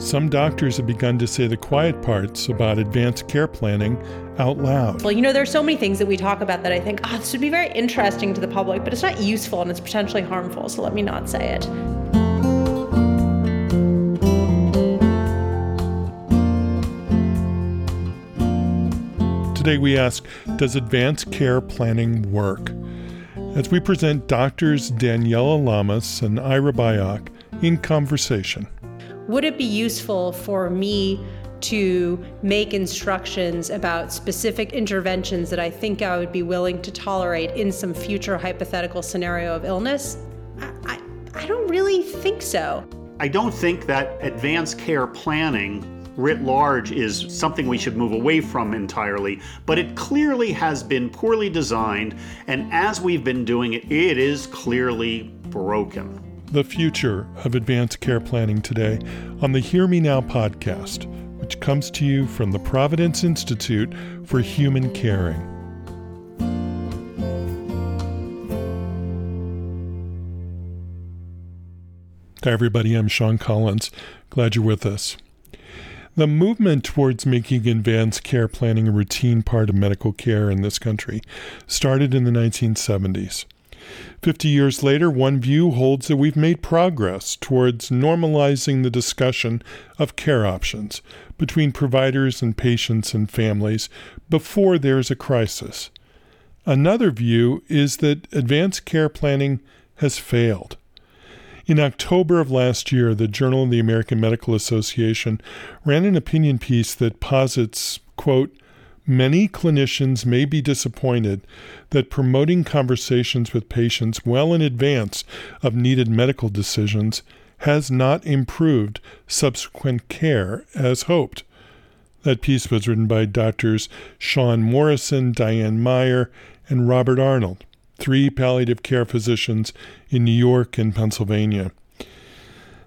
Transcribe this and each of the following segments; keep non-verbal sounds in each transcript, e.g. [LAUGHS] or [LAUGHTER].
some doctors have begun to say the quiet parts about advanced care planning out loud. Well, you know, there are so many things that we talk about that I think, oh, this would be very interesting to the public, but it's not useful and it's potentially harmful, so let me not say it. Today we ask Does advanced care planning work? As we present doctors Daniela Lamas and Ira Byock in conversation. Would it be useful for me to make instructions about specific interventions that I think I would be willing to tolerate in some future hypothetical scenario of illness? I, I, I don't really think so. I don't think that advanced care planning writ large is something we should move away from entirely, but it clearly has been poorly designed, and as we've been doing it, it is clearly broken. The future of advanced care planning today on the Hear Me Now podcast, which comes to you from the Providence Institute for Human Caring. Hi, everybody. I'm Sean Collins. Glad you're with us. The movement towards making advanced care planning a routine part of medical care in this country started in the 1970s. Fifty years later, one view holds that we've made progress towards normalizing the discussion of care options between providers and patients and families before there's a crisis. Another view is that advanced care planning has failed. In October of last year, the Journal of the American Medical Association ran an opinion piece that posits, quote, Many clinicians may be disappointed that promoting conversations with patients well in advance of needed medical decisions has not improved subsequent care as hoped. That piece was written by doctors Sean Morrison, Diane Meier, and Robert Arnold three palliative care physicians in New York and Pennsylvania.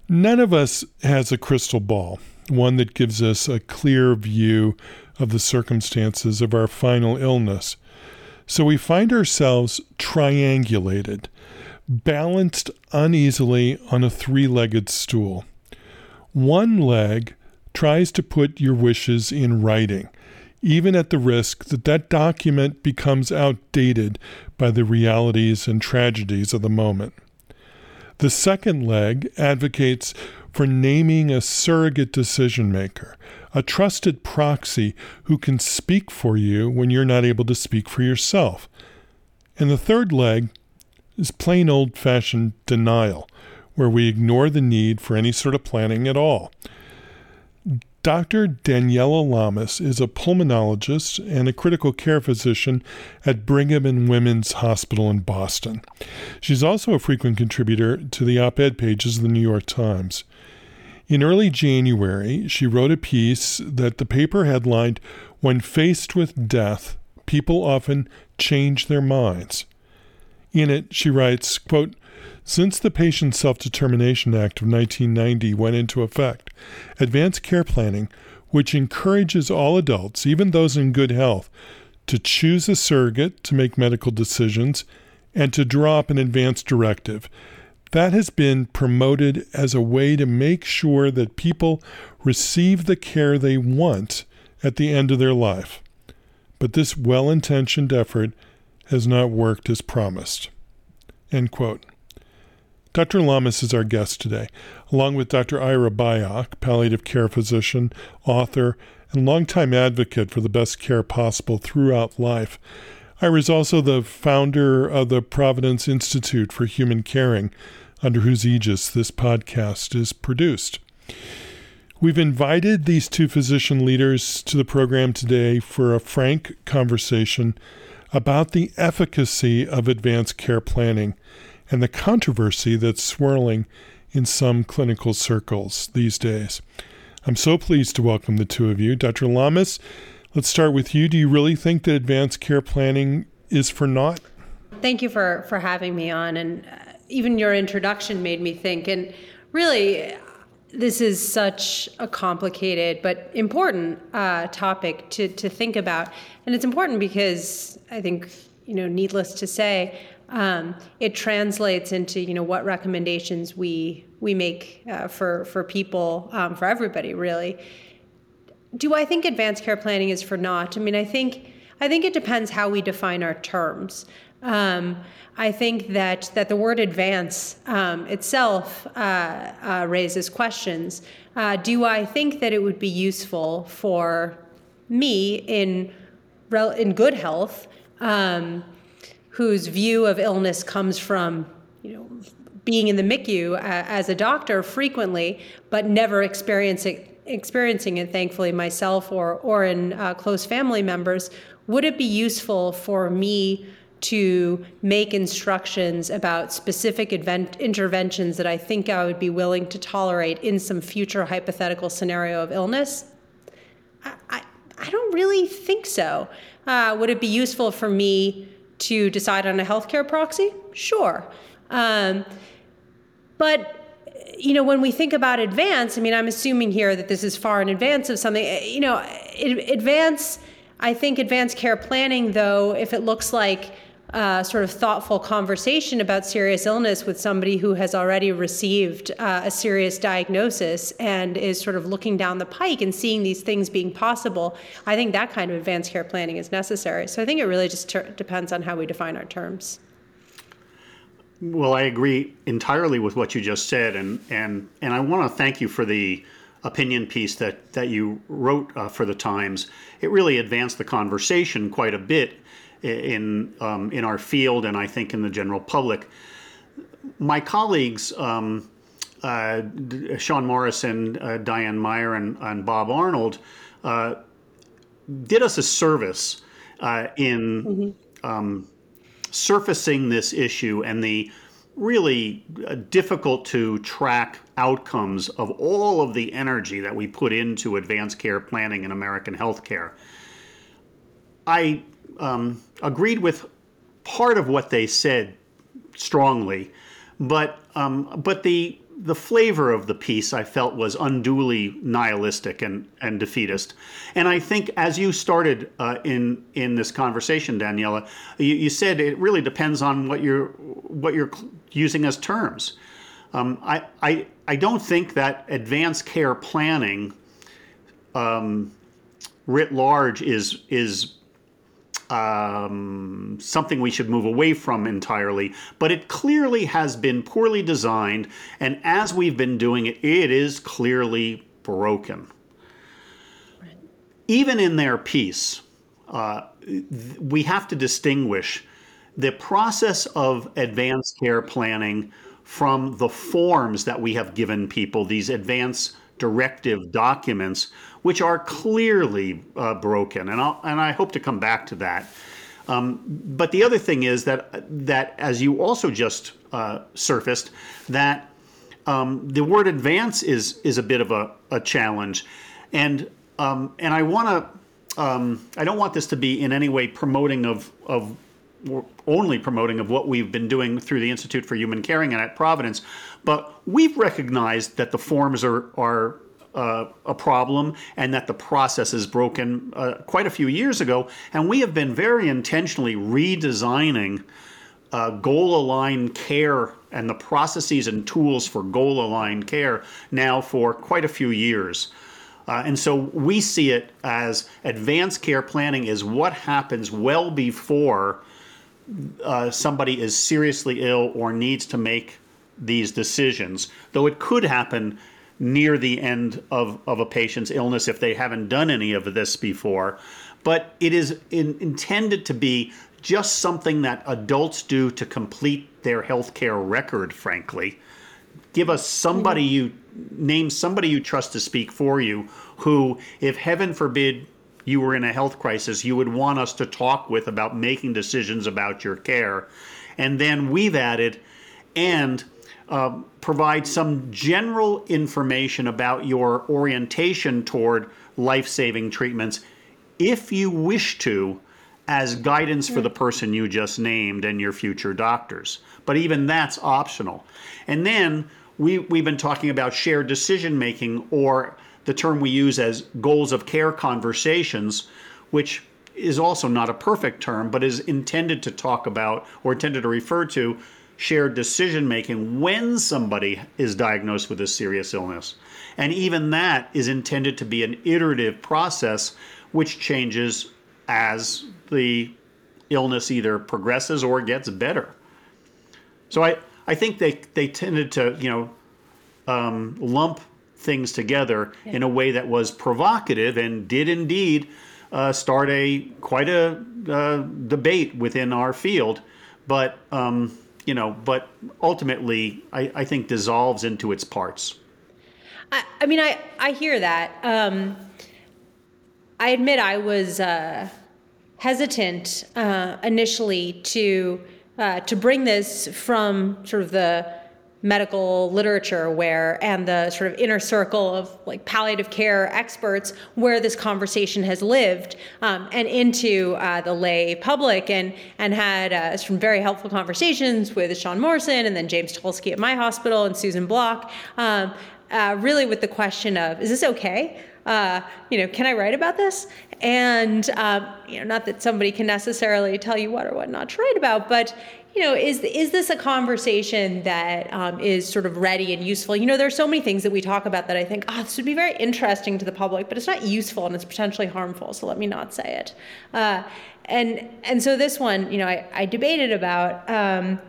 None of us has a crystal ball, one that gives us a clear view of the circumstances of our final illness. So we find ourselves triangulated, balanced uneasily on a three legged stool. One leg tries to put your wishes in writing even at the risk that that document becomes outdated by the realities and tragedies of the moment. The second leg advocates for naming a surrogate decision maker, a trusted proxy who can speak for you when you're not able to speak for yourself. And the third leg is plain old fashioned denial, where we ignore the need for any sort of planning at all. Dr. Daniela Lamas is a pulmonologist and a critical care physician at Brigham and Women's Hospital in Boston. She's also a frequent contributor to the op ed pages of the New York Times. In early January, she wrote a piece that the paper headlined When Faced with Death, People Often Change Their Minds. In it, she writes, quote, since the Patient Self Determination Act of 1990 went into effect, advanced care planning, which encourages all adults, even those in good health, to choose a surrogate to make medical decisions and to draw up an advance directive, that has been promoted as a way to make sure that people receive the care they want at the end of their life. But this well intentioned effort has not worked as promised. End quote. Dr. Lamas is our guest today, along with Dr. Ira Byock, palliative care physician, author, and longtime advocate for the best care possible throughout life. Ira is also the founder of the Providence Institute for Human Caring, under whose aegis this podcast is produced. We've invited these two physician leaders to the program today for a frank conversation about the efficacy of advanced care planning and the controversy that's swirling in some clinical circles these days. I'm so pleased to welcome the two of you. Dr. Lamas, let's start with you. Do you really think that advanced care planning is for naught? Thank you for, for having me on. And even your introduction made me think. And really, this is such a complicated but important uh, topic to, to think about. And it's important because I think, you know, needless to say, um, it translates into you know what recommendations we we make uh, for for people um, for everybody really. Do I think advanced care planning is for naught? I mean, I think I think it depends how we define our terms. Um, I think that that the word advance um, itself uh, uh, raises questions. Uh, do I think that it would be useful for me in in good health, um, whose view of illness comes from you know being in the MICU uh, as a doctor frequently, but never experiencing experiencing it, thankfully myself or or in uh, close family members, would it be useful for me? To make instructions about specific event, interventions that I think I would be willing to tolerate in some future hypothetical scenario of illness? I, I, I don't really think so. Uh, would it be useful for me to decide on a healthcare proxy? Sure. Um, but you know, when we think about advance, I mean, I'm assuming here that this is far in advance of something. You know, advance. I think advanced care planning, though, if it looks like uh, sort of thoughtful conversation about serious illness with somebody who has already received uh, a serious diagnosis and is sort of looking down the pike and seeing these things being possible, I think that kind of advanced care planning is necessary. So I think it really just ter- depends on how we define our terms. Well, I agree entirely with what you just said, and and and I want to thank you for the opinion piece that that you wrote uh, for the Times. It really advanced the conversation quite a bit in um, in our field and I think in the general public. My colleagues, um, uh, Sean Morrison, uh, Diane Meier, and, and Bob Arnold, uh, did us a service uh, in mm-hmm. um, surfacing this issue and the really uh, difficult to track outcomes of all of the energy that we put into advanced care planning in American healthcare. I um, agreed with part of what they said strongly, but um, but the the flavor of the piece I felt was unduly nihilistic and, and defeatist. And I think as you started uh, in in this conversation, Daniela, you, you, said it really depends on what you're what you're using as terms. Um, I, I I don't think that advanced care planning um, writ large is is um, something we should move away from entirely, but it clearly has been poorly designed, and as we've been doing it, it is clearly broken. Even in their piece, uh, we have to distinguish the process of advanced care planning from the forms that we have given people, these advanced directive documents, which are clearly uh, broken. And, I'll, and I hope to come back to that. Um, but the other thing is that, that as you also just uh, surfaced, that um, the word advance is, is a bit of a, a challenge. And, um, and I want to, um, I don't want this to be in any way promoting of, of only promoting of what we've been doing through the Institute for Human Caring and at Providence, but we've recognized that the forms are are uh, a problem and that the process is broken uh, quite a few years ago, and we have been very intentionally redesigning uh, goal aligned care and the processes and tools for goal aligned care now for quite a few years. Uh, and so we see it as advanced care planning is what happens well before uh, somebody is seriously ill or needs to make these decisions, though it could happen near the end of, of a patient's illness if they haven't done any of this before. But it is in, intended to be just something that adults do to complete their healthcare record, frankly. Give us somebody you name somebody you trust to speak for you who, if heaven forbid you were in a health crisis, you would want us to talk with about making decisions about your care. And then we've added, and uh, provide some general information about your orientation toward life saving treatments if you wish to, as guidance for the person you just named and your future doctors. But even that's optional. And then we, we've been talking about shared decision making or the term we use as goals of care conversations, which is also not a perfect term, but is intended to talk about or intended to refer to shared decision making when somebody is diagnosed with a serious illness. And even that is intended to be an iterative process which changes as the illness either progresses or gets better. So I, I think they, they tended to, you know, um, lump things together yeah. in a way that was provocative and did indeed uh, start a quite a uh, debate within our field. But um, you know, but ultimately, I, I, think dissolves into its parts. I, I mean, I I hear that. Um, I admit I was uh, hesitant uh, initially to uh, to bring this from sort of the medical literature where and the sort of inner circle of like palliative care experts where this conversation has lived um, and into uh, the lay public and and had uh, some very helpful conversations with Sean Morrison and then James Tulsky at my hospital and Susan Block um, uh, really with the question of is this okay uh, you know, can I write about this? And um, you know, not that somebody can necessarily tell you what or what not to write about, but you know, is is this a conversation that um, is sort of ready and useful? You know, there are so many things that we talk about that I think, oh, this would be very interesting to the public, but it's not useful and it's potentially harmful. So let me not say it. Uh, and and so this one, you know, I, I debated about, um,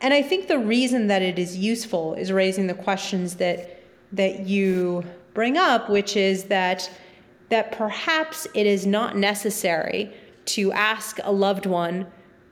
and I think the reason that it is useful is raising the questions that that you bring up, which is that that perhaps it is not necessary to ask a loved one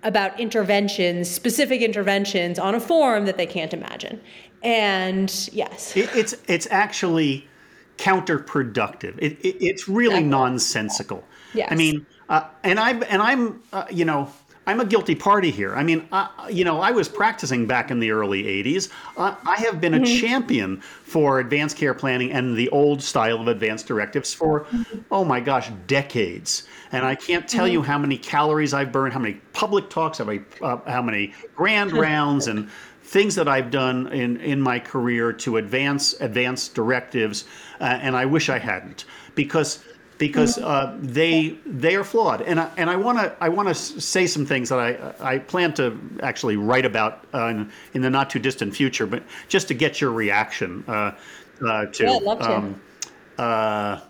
about interventions, specific interventions on a form that they can't imagine. And yes, it, it's it's actually counterproductive. It, it, it's really exactly. nonsensical. Yes. I mean, uh, and I'm and I'm uh, you know I'm a guilty party here. I mean, uh, you know, I was practicing back in the early 80s. Uh, I have been a mm-hmm. champion for advanced care planning and the old style of advanced directives for, oh my gosh, decades. And I can't tell mm-hmm. you how many calories I've burned, how many public talks, how many, uh, how many grand rounds and things that I've done in, in my career to advance advanced directives. Uh, and I wish I hadn't because because uh, they they are flawed. And I, and I want to I want to say some things that I I plan to actually write about uh, in, in, the not too distant future, but just to get your reaction uh, uh to. Yeah, love to. Um, uh,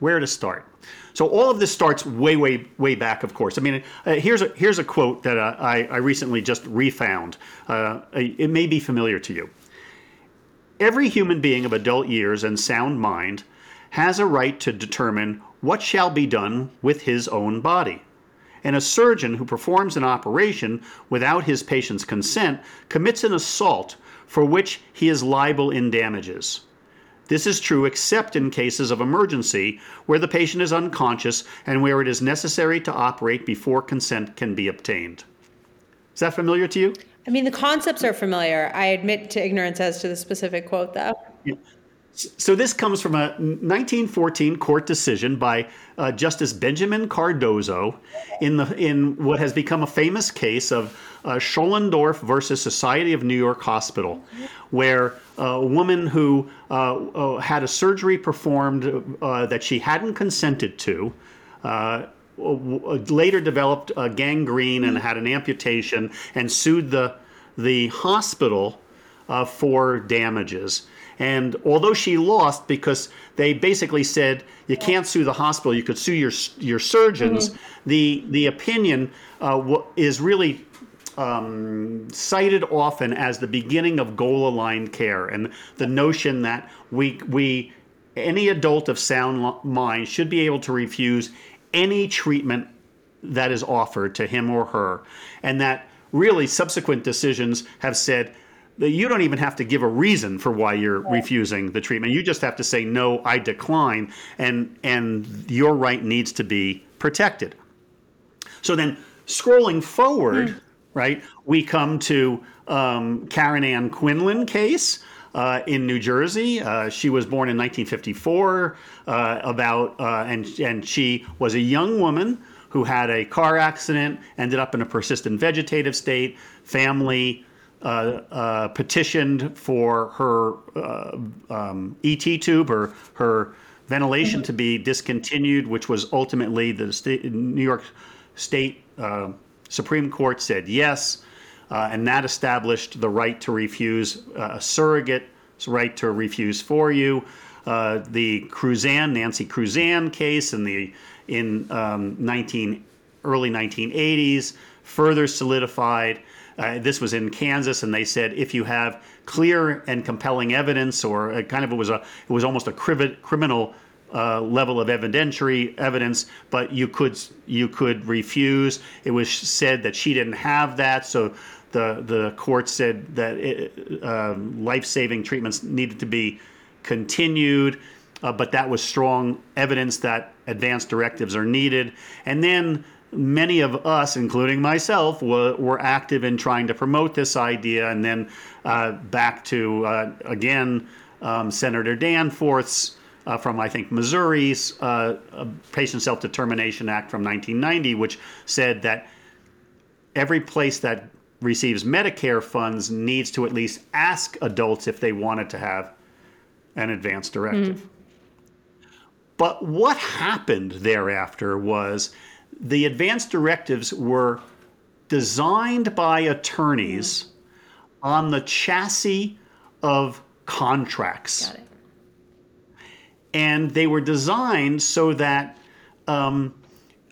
where to start? So all of this starts way, way, way back. Of course, I mean, uh, here's a here's a quote that I, I recently just refound. it may be familiar to you. Every human being of adult years and sound mind has a right to determine what shall be done with his own body. And a surgeon who performs an operation without his patient's consent commits an assault for which he is liable in damages. This is true except in cases of emergency where the patient is unconscious and where it is necessary to operate before consent can be obtained. Is that familiar to you? I mean, the concepts are familiar. I admit to ignorance as to the specific quote, though. Yeah. So this comes from a 1914 court decision by uh, Justice Benjamin Cardozo in the in what has become a famous case of uh, Schloendorff versus Society of New York Hospital, where a woman who uh, uh had a surgery performed uh, that she hadn't consented to. Uh, later developed gangrene and had an amputation and sued the the hospital for damages. And although she lost because they basically said you can't sue the hospital, you could sue your your surgeons. Mm-hmm. The the opinion uh, is really um, cited often as the beginning of goal aligned care and the notion that we we any adult of sound mind should be able to refuse any treatment that is offered to him or her, and that really subsequent decisions have said you don't even have to give a reason for why you're right. refusing the treatment. You just have to say no, I decline, and and your right needs to be protected. So then, scrolling forward, mm. right, we come to um, Karen Ann Quinlan case. Uh, in New Jersey, uh, she was born in 1954. Uh, about uh, and and she was a young woman who had a car accident, ended up in a persistent vegetative state. Family petitioned for her uh, um, ET tube or her ventilation to be discontinued, which was ultimately the state, New York State uh, Supreme Court said yes, uh, and that established the right to refuse uh, a surrogate's right to refuse for you. Uh, the Cruzan, Nancy Cruzan case in the in um, 19 early 1980s further solidified. Uh, this was in Kansas, and they said if you have clear and compelling evidence, or a kind of it was a it was almost a criminal uh, level of evidentiary evidence, but you could you could refuse. It was said that she didn't have that, so the the court said that uh, life saving treatments needed to be continued. Uh, but that was strong evidence that advanced directives are needed. And then many of us, including myself, were, were active in trying to promote this idea. And then uh, back to, uh, again, um, Senator Danforth's uh, from, I think, Missouri's uh, Patient Self Determination Act from 1990, which said that every place that receives Medicare funds needs to at least ask adults if they wanted to have an advance directive. Mm. But what happened thereafter was the advance directives were designed by attorneys on the chassis of contracts. And they were designed so that um,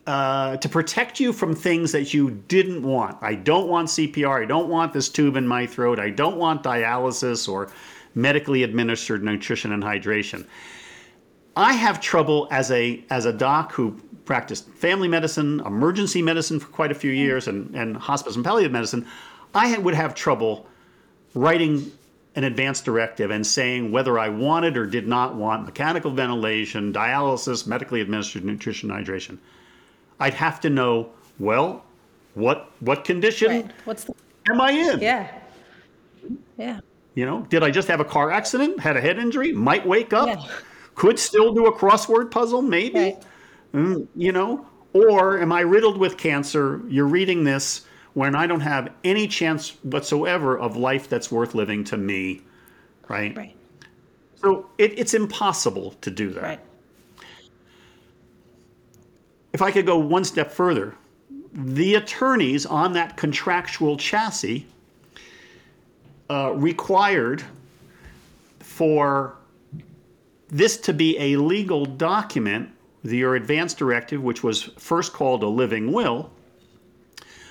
uh, to protect you from things that you didn't want. I don't want CPR. I don't want this tube in my throat. I don't want dialysis or medically administered nutrition and hydration. I have trouble as a as a doc who practiced family medicine, emergency medicine for quite a few years, and, and hospice and palliative medicine, I would have trouble writing an advanced directive and saying whether I wanted or did not want mechanical ventilation, dialysis, medically administered nutrition, hydration. I'd have to know, well, what what condition right. What's the- am I in? Yeah. Yeah. You know, did I just have a car accident? Had a head injury? Might wake up? Yeah. Could still do a crossword puzzle? Maybe. Right. Mm, you know, or am I riddled with cancer? You're reading this when I don't have any chance whatsoever of life that's worth living to me, right? Right. So it, it's impossible to do that. Right. If I could go one step further, the attorneys on that contractual chassis uh, required for this to be a legal document your advance directive, which was first called a living will,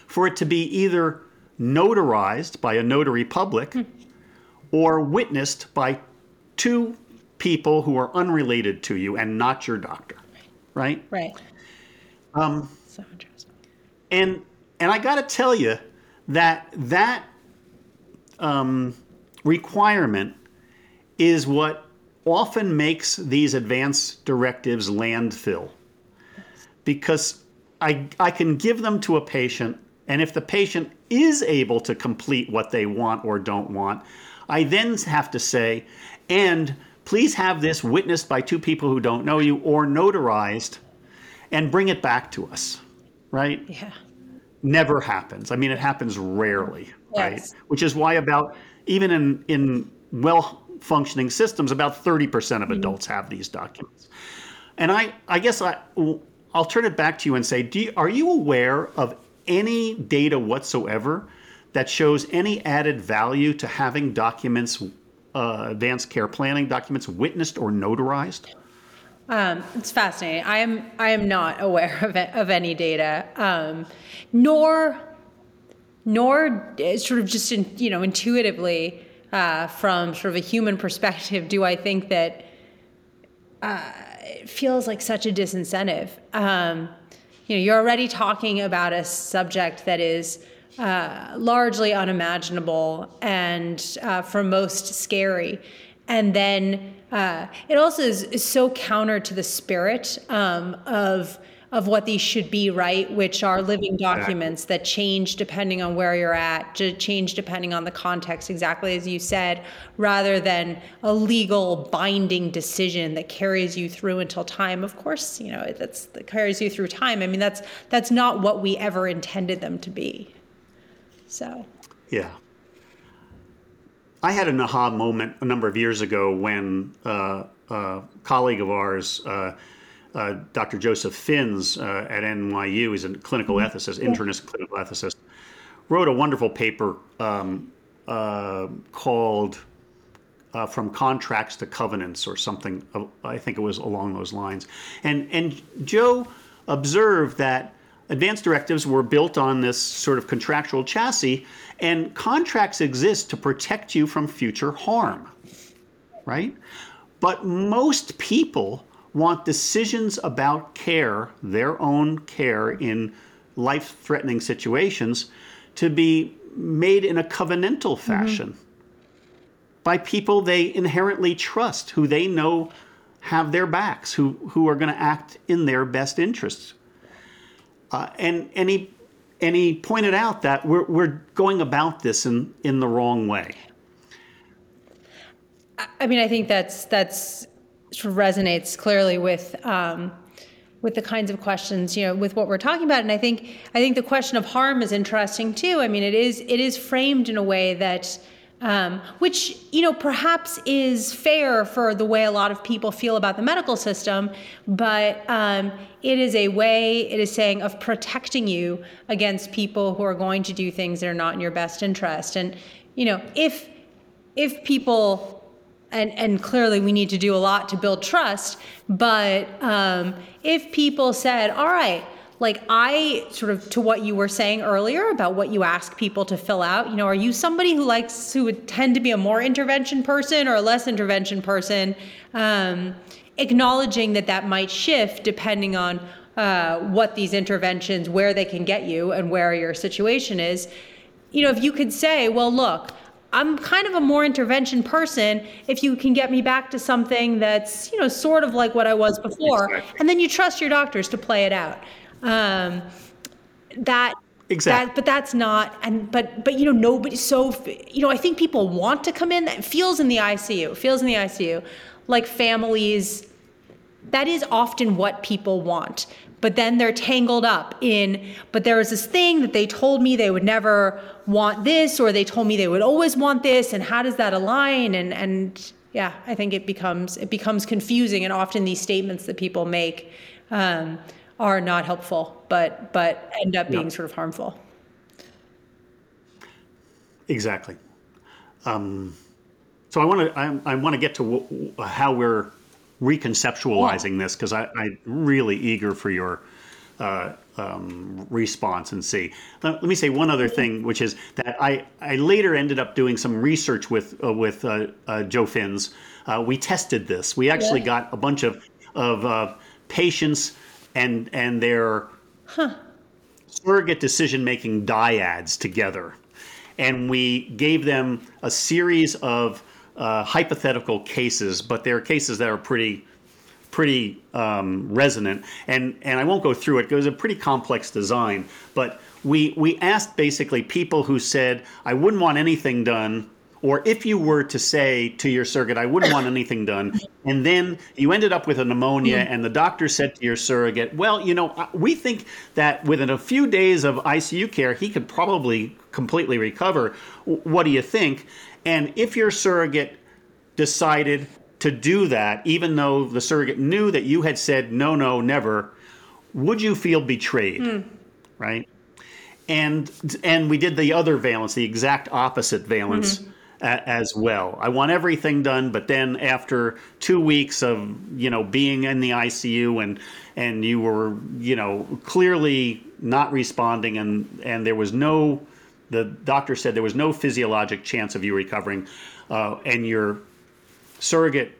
for it to be either notarized by a notary public or witnessed by two people who are unrelated to you and not your doctor. Right? Right. Um, so interesting. And and I got to tell you that that um, requirement is what often makes these advance directives landfill because I, I can give them to a patient, and if the patient is able to complete what they want or don't want, I then have to say, and please have this witnessed by two people who don't know you or notarized and bring it back to us, right? Yeah. Never happens. I mean, it happens rarely, Yes. right? Which is why about even in in well functioning systems, about 30% of adults have these documents. And I, I guess I, I'll turn it back to you and say, do you, are you aware of any data whatsoever that shows any added value to having documents, uh, advanced care planning documents, witnessed or notarized? Um, it's fascinating. I am I am not aware of it, of any data, um, nor nor uh, sort of just in, you know intuitively uh, from sort of a human perspective, do I think that uh, it feels like such a disincentive. Um, you know, you're already talking about a subject that is uh, largely unimaginable and uh, for most scary. And then uh, it also is, is, so counter to the spirit um, of of what these should be, right? Which are living documents that change depending on where you're at, to change depending on the context, exactly as you said, rather than a legal binding decision that carries you through until time. Of course, you know that's that carries you through time. I mean, that's that's not what we ever intended them to be. So. Yeah. I had an aha moment a number of years ago when uh, a colleague of ours, uh, uh, Dr. Joseph Fins uh, at NYU, he's a clinical mm-hmm. ethicist, internist clinical ethicist, wrote a wonderful paper um, uh, called uh, From Contracts to Covenants or something. I think it was along those lines. And, and Joe observed that advanced directives were built on this sort of contractual chassis, and contracts exist to protect you from future harm, right? But most people want decisions about care, their own care in life threatening situations, to be made in a covenantal mm-hmm. fashion mm-hmm. by people they inherently trust, who they know have their backs, who, who are going to act in their best interests. Uh, and, and, he, and he pointed out that we're, we're going about this in, in the wrong way. I mean, I think that's that's sort of resonates clearly with um, with the kinds of questions you know with what we're talking about, and I think I think the question of harm is interesting too. I mean, it is it is framed in a way that um, which you know perhaps is fair for the way a lot of people feel about the medical system, but um, it is a way it is saying of protecting you against people who are going to do things that are not in your best interest. And you know if if people and and clearly we need to do a lot to build trust, but um, if people said, all right like I sort of to what you were saying earlier about what you ask people to fill out, you know, are you somebody who likes who would tend to be a more intervention person or a less intervention person? Um, acknowledging that that might shift depending on uh, what these interventions, where they can get you, and where your situation is. You know, if you could say, well, look, I'm kind of a more intervention person if you can get me back to something that's, you know, sort of like what I was before. Exactly. And then you trust your doctors to play it out. Um, that Exactly. That, but that's not, and but but you know nobody. So you know, I think people want to come in. That feels in the ICU. Feels in the ICU, like families. That is often what people want. But then they're tangled up in. But there was this thing that they told me they would never want this, or they told me they would always want this, and how does that align? And and yeah, I think it becomes it becomes confusing, and often these statements that people make. Um, are not helpful, but but end up being sort of harmful. Exactly. Um, so I want to I, I want to get to w- how we're reconceptualizing this because I'm really eager for your uh, um, response and see. Let, let, me say one other thing, which is that I, I later ended up doing some research with uh, with uh, uh Joe Fins. Uh, we tested this. We actually yeah. got a bunch of of uh, patients and and their huh. surrogate decision making dyads together, and we gave them a series of uh, hypothetical cases, but they're cases that are pretty pretty um, resonant. And and I won't go through it. It was a pretty complex design, but we we asked basically people who said I wouldn't want anything done or if you were to say to your surrogate, I wouldn't want anything done, and then you ended up with a pneumonia, mm. and the doctor said to your surrogate, Well, you know, we think that within a few days of ICU care, he could probably completely recover. What do you think? And if your surrogate decided to do that, even though the surrogate knew that you had said, No, no, never, would you feel betrayed? Mm. Right? And and we did the other valence, the exact opposite valence. Mm-hmm as well. I want everything done, but then after two weeks of you know being in the ICU and and you were you know clearly not responding and and there was no the doctor said there was no physiologic chance of you recovering, uh, and your surrogate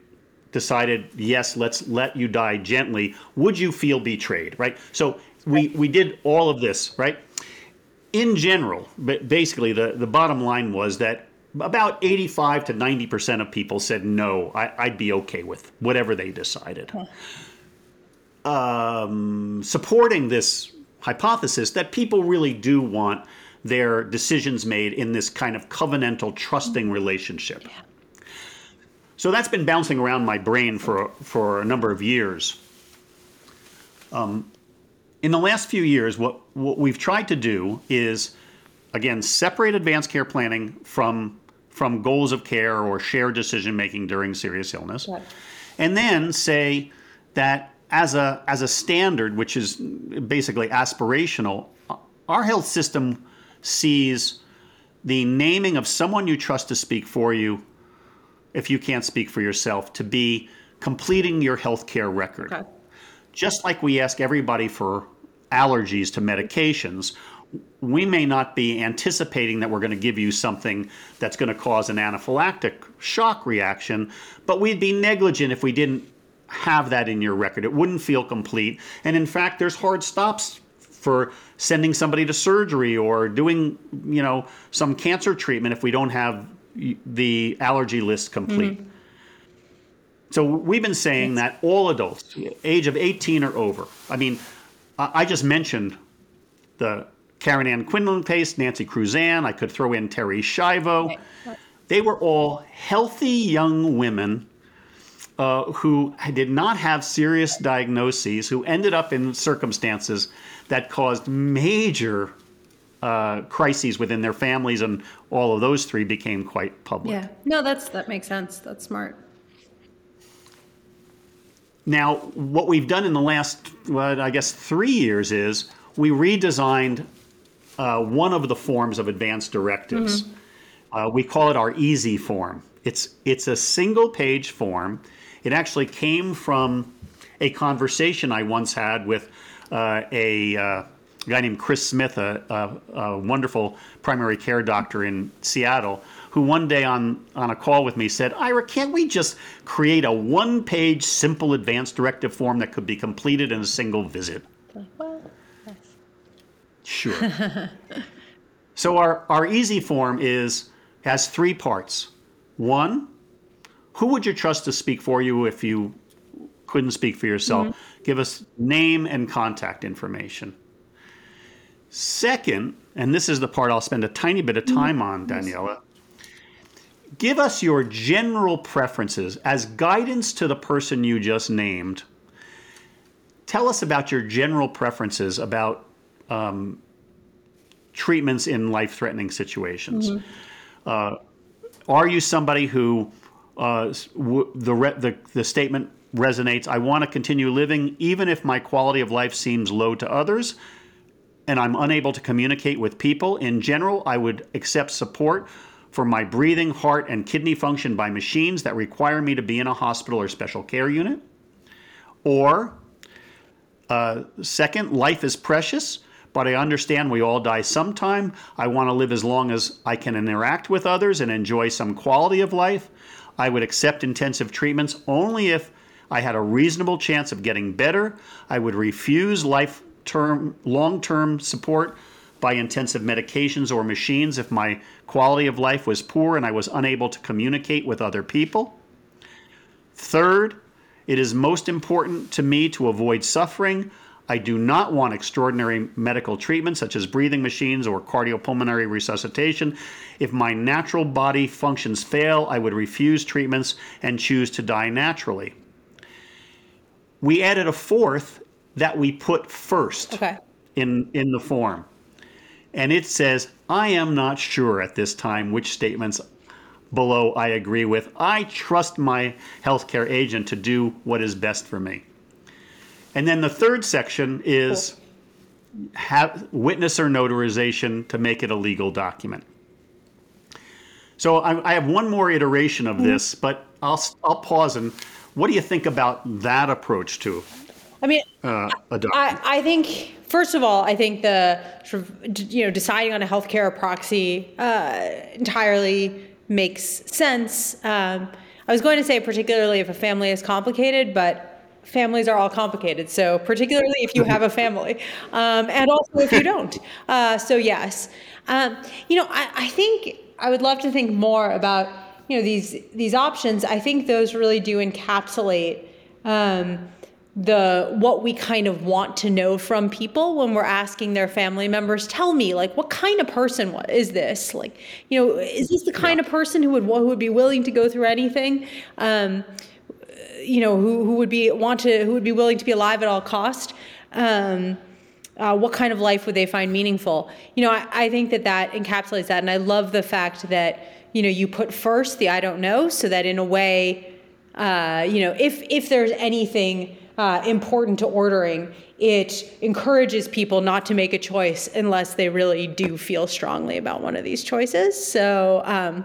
decided yes let's let you die gently. Would you feel betrayed right? So we we did all of this right? In general but basically the the bottom line was that about 85 to 90% of people said no, I, would be okay with whatever they decided. Um, supporting this hypothesis that people really do want their decisions made in this kind of covenantal, trusting relationship. So that's been bouncing around my brain for, for a number of years. Um, in the last few years, what, what we've tried to do is, again, separate advanced care planning from from goals of care or shared decision making during serious illness. And then say that as a as a standard, which is basically aspirational, our health system sees the naming of someone you trust to speak for you if you can't speak for yourself to be completing your healthcare record. Okay. Just like we ask everybody for allergies to medications, we may not be anticipating that we're going to give you something that's going to cause an anaphylactic shock reaction, but we'd be negligent if we didn't have that in your record. It wouldn't feel complete. And in fact, there's hard stops for sending somebody to surgery or doing, you know, some cancer treatment if we don't have the allergy list complete. Mm-hmm. So we've been saying that all adults, age of 18 or over. I mean, I just mentioned the Karen Ann Quinlan case, Nancy Cruzan. I could throw in Terri Schiavo. They were all healthy young women uh, who did not have serious diagnoses, who ended up in circumstances that caused major uh, crises within their families, and all of those three became quite public. Yeah, no, that's that makes sense. That's smart. Now, what we've done in the last, well, I guess, three years is we redesigned uh, one of the forms of advanced directives. Mm-hmm. Uh, we call it our easy form. It's it's a single page form. It actually came from a conversation I once had with uh, a uh, guy named Chris Smith, a, a, a, wonderful primary care doctor in Seattle, who one day on, on a call with me said, Ira, can't we just create a one page simple advanced directive form that could be completed in a single visit? Well, yes. Sure. [LAUGHS] so our, our easy form is has three parts. One, who would you trust to speak for you if you couldn't speak for yourself? Mm-hmm give us name and contact information. Second, and this is the part I'll spend a tiny bit of time on, Daniela, give us your general preferences as guidance to the person you just named. Tell us about your general preferences about um, treatments in life threatening situations. Mm-hmm. Uh, are you somebody who uh, w- the, re- the, the statement resonates. I want to continue living even if my quality of life seems low to others and I'm unable to communicate with people. In general, I would accept support for my breathing, heart, and kidney function by machines that require me to be in a hospital or special care unit. Or, uh, second, life is precious, but I understand we all die sometime. I want to live as long as I can interact with others and enjoy some quality of life. I would accept intensive treatments only if I had a reasonable chance of getting better. I would refuse life term, long term support by intensive medications or machines if my quality of life was poor and I was unable to communicate with other people. Third, it is most important to me to avoid suffering. I do not want extraordinary medical treatment such as breathing machines or cardiopulmonary resuscitation. If my natural body functions fail, I would refuse treatments and choose to die naturally we added a fourth that we put first okay. in in the form. And it says, I am not sure at this time which statements below I agree with. I trust my healthcare agent to do what is best for me. And then the third section is cool. have witness or notarization to make it a legal document. So I, I have one more iteration of mm-hmm. this, but I'll I'll pause and what do you think about that approach to? I mean, uh, I, I think first of all, I think the sort of, you know deciding on a healthcare proxy uh, entirely makes sense. Um, I was going to say particularly if a family is complicated, but families are all complicated. So particularly if you have a family, um, and also if you don't. Uh, so yes, um, you know, I, I think I would love to think more about you know these these options i think those really do encapsulate um, the what we kind of want to know from people when we're asking their family members tell me like what kind of person what is this like you know is this the kind yeah. of person who would who would be willing to go through anything um, you know who, who would be want to who would be willing to be alive at all cost um, uh, what kind of life would they find meaningful? You know, I, I think that that encapsulates that, and I love the fact that you know you put first the I don't know, so that in a way, uh, you know, if if there's anything uh, important to ordering, it encourages people not to make a choice unless they really do feel strongly about one of these choices. So um,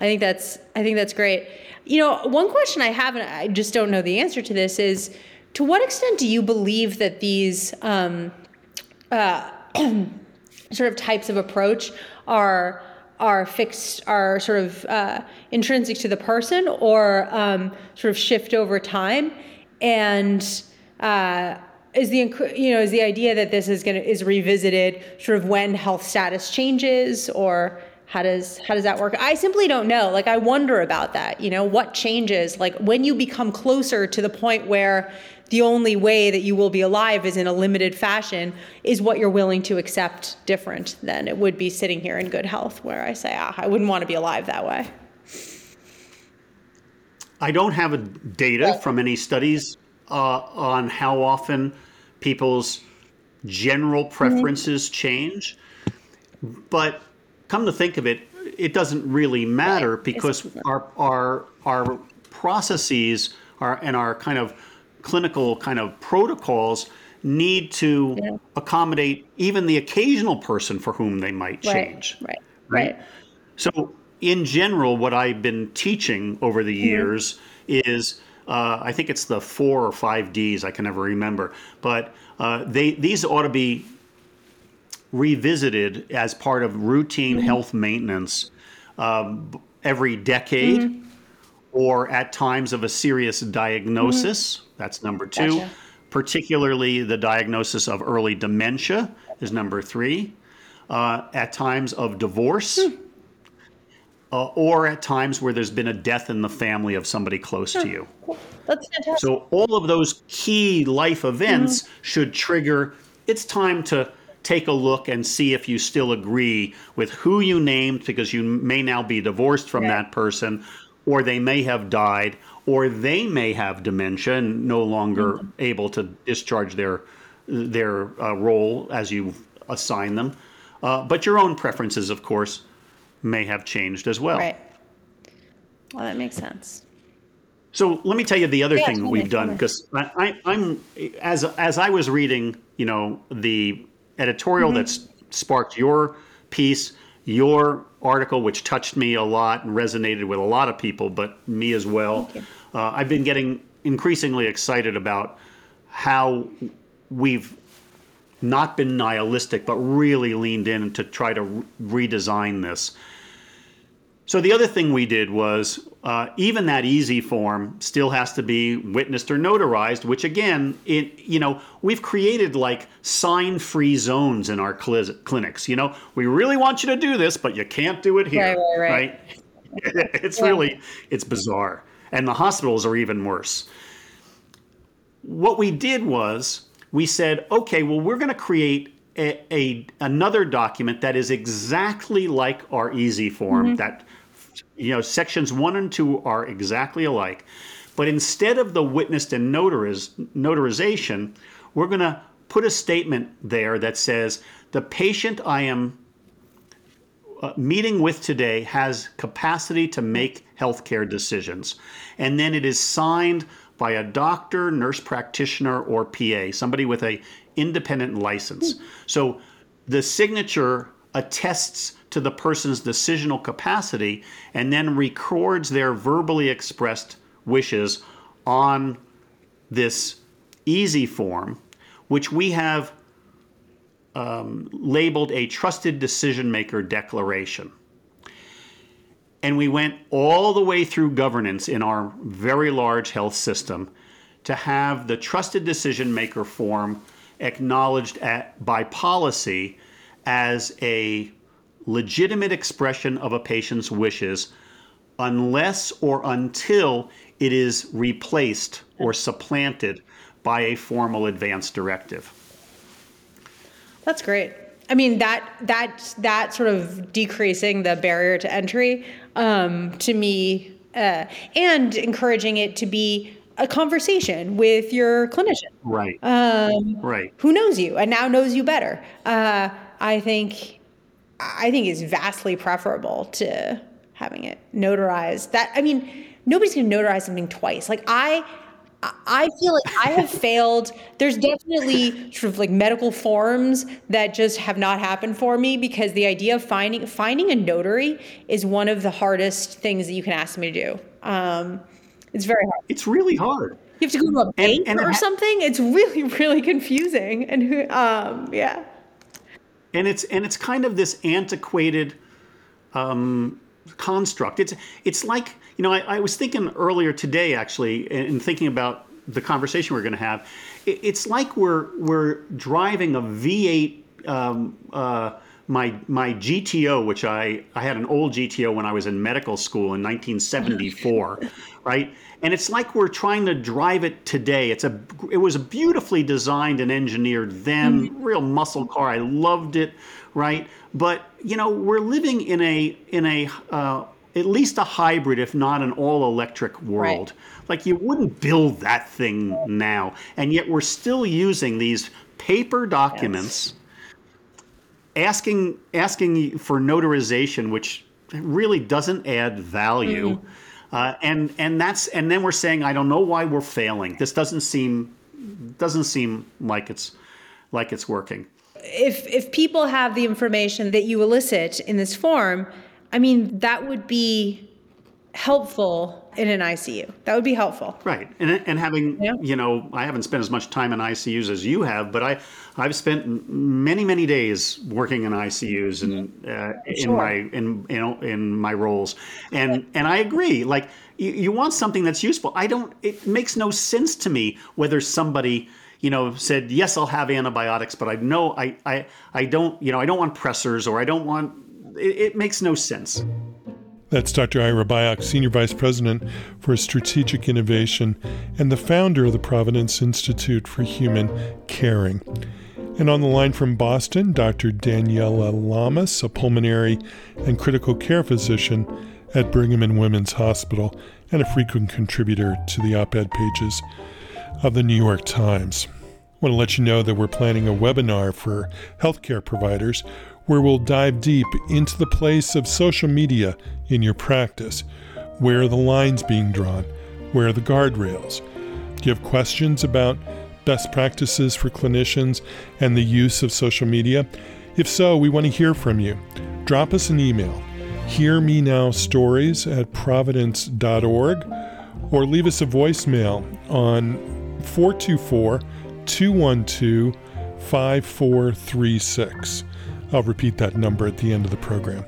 I think that's I think that's great. You know, one question I have, and I just don't know the answer to this, is to what extent do you believe that these um, uh, [CLEARS THROAT] sort of types of approach are are fixed, are sort of uh, intrinsic to the person, or um, sort of shift over time, and uh, is the you know is the idea that this is going to is revisited sort of when health status changes or how does how does that work? I simply don't know. Like i wonder about that you know what changes like when you become closer to the point where the only way that you will be alive is in a limited fashion is what you're willing to accept different than it would be sitting here in good health where i say ah i wouldn't want to be alive that way. I don't have a data from any studies uh, on how often people's general preferences mm-hmm. change but come to think of it it doesn't really matter right. because our our our processes are and our kind of clinical kind of protocols need to yeah. accommodate even the occasional person for whom they might change. Right, right, right. So, in general, what I've been teaching over the mm-hmm. years mm-hmm. is uh, I think it's the four or five Ds. I can never remember, but uh, they these ought to be revisited as part of routine mm-hmm. health maintenance um, every decade. Mm-hmm or at times of a serious diagnosis. Mm-hmm. That's number two. Gotcha. Particularly the diagnosis of early dementia is number three. Uh, at times of divorce, hmm. uh, or at times where there's been a death in the family of somebody close to you. That's fantastic. So all of those key life events mm-hmm. should trigger. It's time to take a look and see if you still agree with who you named because you may now be divorced from that person or they may have died, or they may have dementia and no longer mm-hmm. able to discharge their their uh, role as you assign them. Uh, but your own preferences, of course, may have changed as well. Right. Well, that makes sense. So let me tell you the other yeah, thing we've done because I, am as as I was reading, you know, the editorial mm-hmm. that's sparked your piece your article, which touched me a lot and resonated with a lot of people, but me as well. Uh, I've been getting increasingly excited about how we've not been nihilistic, but really leaned in to try to re- redesign this. So the other thing we did was uh, even that easy form still has to be witnessed or notarized, which again, it you know we've created like sign-free zones in our cl- clinics. You know, we really want you to do this, but you can't do it here, right? right, right. right? [LAUGHS] it's yeah. really it's bizarre, and the hospitals are even worse. What we did was we said, okay, well we're going to create a, a, another document that is exactly like our easy form mm-hmm. that you know, sections one and two are exactly alike. But instead of the witnessed and notariz- notarization, we're going to put a statement there that says the patient I am uh, meeting with today has capacity to make healthcare decisions. And then it is signed by a doctor, nurse practitioner, or PA, somebody with a independent license. So the signature attests to the person's decisional capacity and then records their verbally expressed wishes on this easy form, which we have um, labeled a trusted decision maker declaration. And we went all the way through governance in our very large health system to have the trusted decision maker form acknowledged at, by policy as a legitimate expression of a patient's wishes unless or until it is replaced or supplanted by a formal advance directive. That's great. I mean that that that sort of decreasing the barrier to entry um, to me uh, and encouraging it to be a conversation with your clinician. Right. Um, right. Who knows you and now knows you better. Uh, I think I think is vastly preferable to having it notarized. That I mean, nobody's going to notarize something twice. Like I I feel like I have [LAUGHS] failed. There's definitely sort of like medical forms that just have not happened for me because the idea of finding finding a notary is one of the hardest things that you can ask me to do. Um, it's very hard. It's really hard. You have to go to a bank and, and or ha- something. It's really [LAUGHS] really confusing and who um, yeah. And it's and it's kind of this antiquated um, construct. It's it's like you know I, I was thinking earlier today actually in thinking about the conversation we're going to have. It, it's like we're we're driving a V8. Um, uh, my my GTO, which I I had an old GTO when I was in medical school in 1974, [LAUGHS] right? And it's like we're trying to drive it today. It's a it was beautifully designed and engineered then, mm-hmm. real muscle car. I loved it, right? But you know, we're living in a in a uh, at least a hybrid, if not an all electric world. Right. Like you wouldn't build that thing now, and yet we're still using these paper documents, yes. Asking asking for notarization, which really doesn't add value. Mm-hmm. Uh, and and that's and then we're saying I don't know why we're failing. This doesn't seem doesn't seem like it's like it's working if if people have the information that you elicit in this form, I mean that would be helpful in an ICU. That would be helpful. Right. And, and having, yeah. you know, I haven't spent as much time in ICUs as you have, but I, I've spent many, many days working in ICUs and uh, sure. in my, in, you know, in my roles. And, and I agree. Like you, you want something that's useful. I don't, it makes no sense to me whether somebody, you know, said, yes, I'll have antibiotics, but I know I, I, I don't, you know, I don't want pressors or I don't want, it, it makes no sense. That's Dr. Ira Byock, Senior Vice President for Strategic Innovation and the founder of the Providence Institute for Human Caring. And on the line from Boston, Dr. Daniela Lamas, a pulmonary and critical care physician at Brigham and Women's Hospital and a frequent contributor to the op ed pages of the New York Times. I want to let you know that we're planning a webinar for healthcare providers where we'll dive deep into the place of social media in your practice. Where are the lines being drawn? Where are the guardrails? Do you have questions about best practices for clinicians and the use of social media? If so, we want to hear from you. Drop us an email, hear me now stories at providence.org, or leave us a voicemail on 424 212 5436. I'll repeat that number at the end of the program.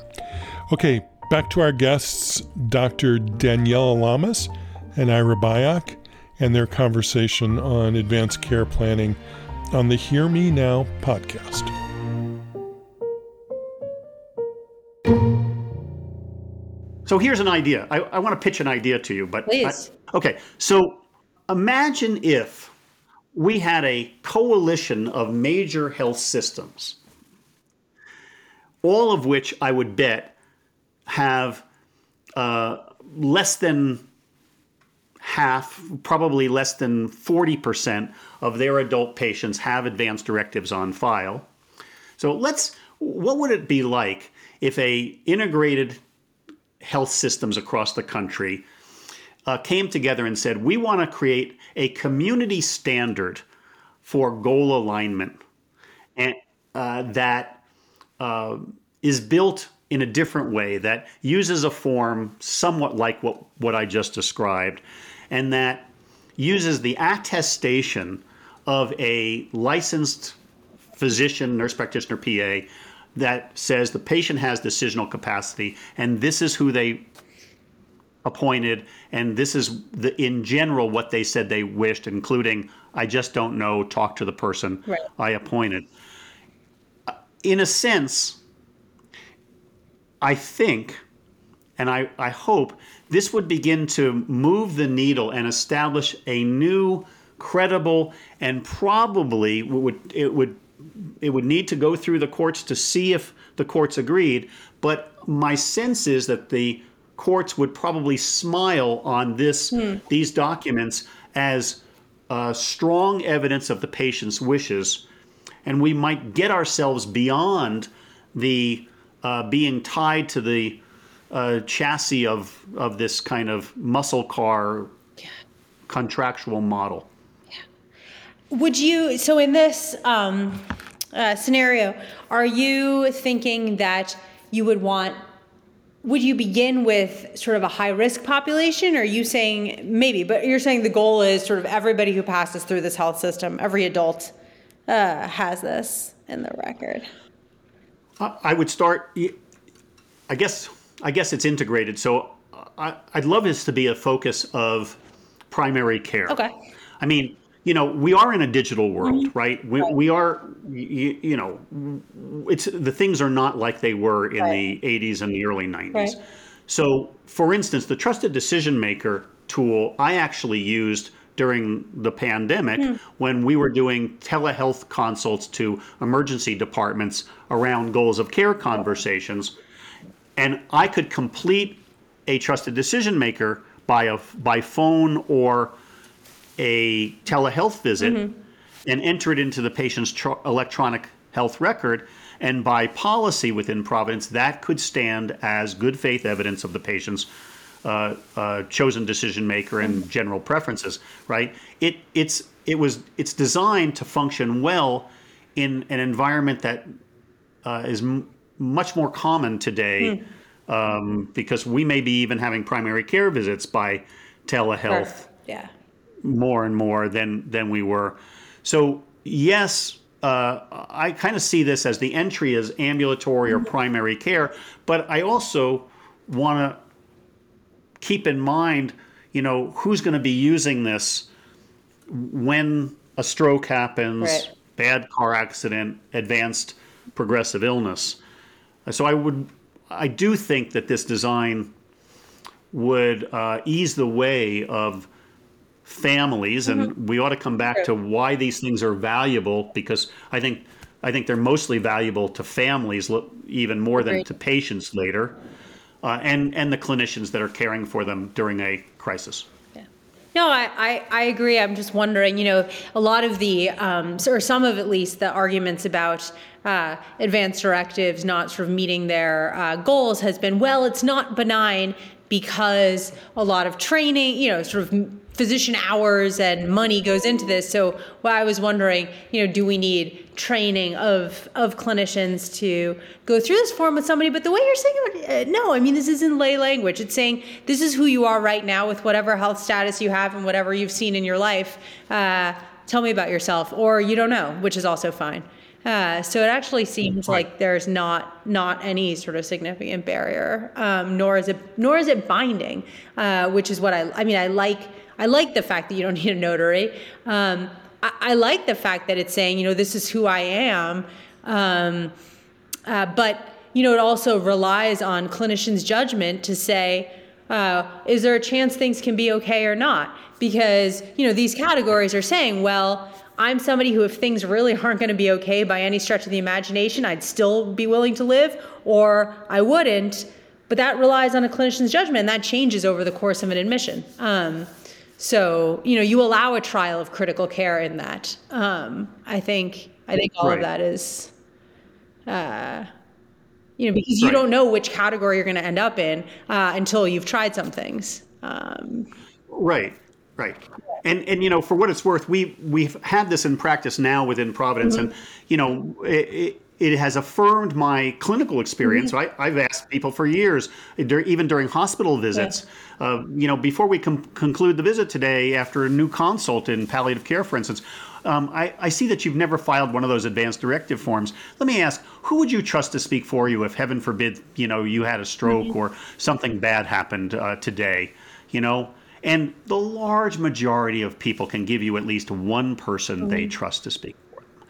Okay, back to our guests, Dr. Daniela Lamas and Ira Byock, and their conversation on advanced care planning on the Hear Me Now podcast. So here's an idea. I, I want to pitch an idea to you, but please. I, okay. So Imagine if we had a coalition of major health systems, all of which I would bet have uh, less than half, probably less than 40% of their adult patients have advance directives on file. So let's, what would it be like if a integrated health systems across the country uh, came together and said, we want to create a community standard for goal alignment and uh, that uh, is built in a different way, that uses a form somewhat like what, what I just described, and that uses the attestation of a licensed physician, nurse practitioner, PA, that says the patient has decisional capacity and this is who they appointed, and this is the in general what they said they wished, including I just don't know, talk to the person right. I appointed. In a sense, I think, and I, I hope this would begin to move the needle and establish a new, credible, and probably would it would it would need to go through the courts to see if the courts agreed. But my sense is that the courts would probably smile on this hmm. these documents as uh, strong evidence of the patient's wishes, and we might get ourselves beyond the uh, being tied to the uh, chassis of of this kind of muscle car contractual model. Yeah. Would you, so in this um, uh, scenario, are you thinking that you would want, would you begin with sort of a high risk population? Or are you saying, maybe, but you're saying the goal is sort of everybody who passes through this health system, every adult uh, has this in the record? I would start, I guess, I guess it's integrated. So I, I'd love this to be a focus of primary care. Okay. I mean, you know, we are in a digital world, mm-hmm. right? We, right. we are, you, you, know, it's the things are not like they were in right. the 80s and the early 90s. Right. So, for instance, the trusted decision maker tool I actually used during the pandemic mm. when we were doing telehealth consults to emergency departments around goals of care conversations. And I could complete a trusted decision maker by a by phone or a telehealth visit mm-hmm. and enter it into the patient's tr- electronic health record. And by policy within Providence, that could stand as good faith evidence of the patient's uh, uh, chosen decision maker and mm-hmm. general preferences. Right? It it's it was it's designed to function well in an environment that uh, is m- much more common today. Mm. Um, because we may be even having primary care visits by telehealth. Yeah more and more than than we were. So yes, uh, I kind of see this as the entry as ambulatory or primary care, but I also want to keep in mind, you know, who's going to be using this when a stroke happens, right. bad car accident, advanced progressive illness. So I would, I do think that this design would uh, ease the way of families, and mm-hmm. we ought to come back to why these things are valuable because I think I think they're mostly valuable to families even more than to patients later, uh, and and the clinicians that are caring for them during a crisis. No, I, I, I, agree. I'm just wondering, you know, a lot of the, um, or some of at least the arguments about uh, advanced directives not sort of meeting their uh, goals has been, well, it's not benign because a lot of training, you know, sort of physician hours and money goes into this. So well, I was wondering, you know, do we need training of of clinicians to go through this form with somebody? But the way you're saying it, uh, no, I mean, this is in lay language. It's saying this is who you are right now with whatever health status you have and whatever you've seen in your life. Uh, tell me about yourself, or you don't know, which is also fine. Uh, so it actually seems right. like there's not not any sort of significant barrier, um, nor is it nor is it binding, uh, which is what I I mean I like I like the fact that you don't [LAUGHS] need a notary. Um, I, I, like the fact that it's saying you know this is who I am, um, uh, but you know it also relies on clinicians' judgment to say. Uh, is there a chance things can be okay or not? Because you know these categories are saying, well, I'm somebody who, if things really aren't going to be okay by any stretch of the imagination, I'd still be willing to live, or I wouldn't. But that relies on a clinician's judgment, and that changes over the course of an admission. Um, so, you know, you allow a trial of critical care in that. Um, I think, I think all right. of that is, uh, you know, because you don't know which category you're going to end up in uh, until you've tried some things. Um, right. Right. And and you know, for what it's worth, we we've had this in practice now within Providence, mm-hmm. and you know, it, it, it, has affirmed my clinical experience. Mm-hmm. I, have asked people for years, even during hospital visits. Yeah. Uh, you know, before we com- conclude the visit today, after a new consult in palliative care, for instance. Um, I, I, see that you've never filed one of those advanced directive forms. Let me ask, who would you trust to speak for you if, heaven forbid, you know, you had a stroke mm-hmm. or something bad happened uh, today? You know, and the large majority of people can give you at least one person mm-hmm. they trust to speak for them.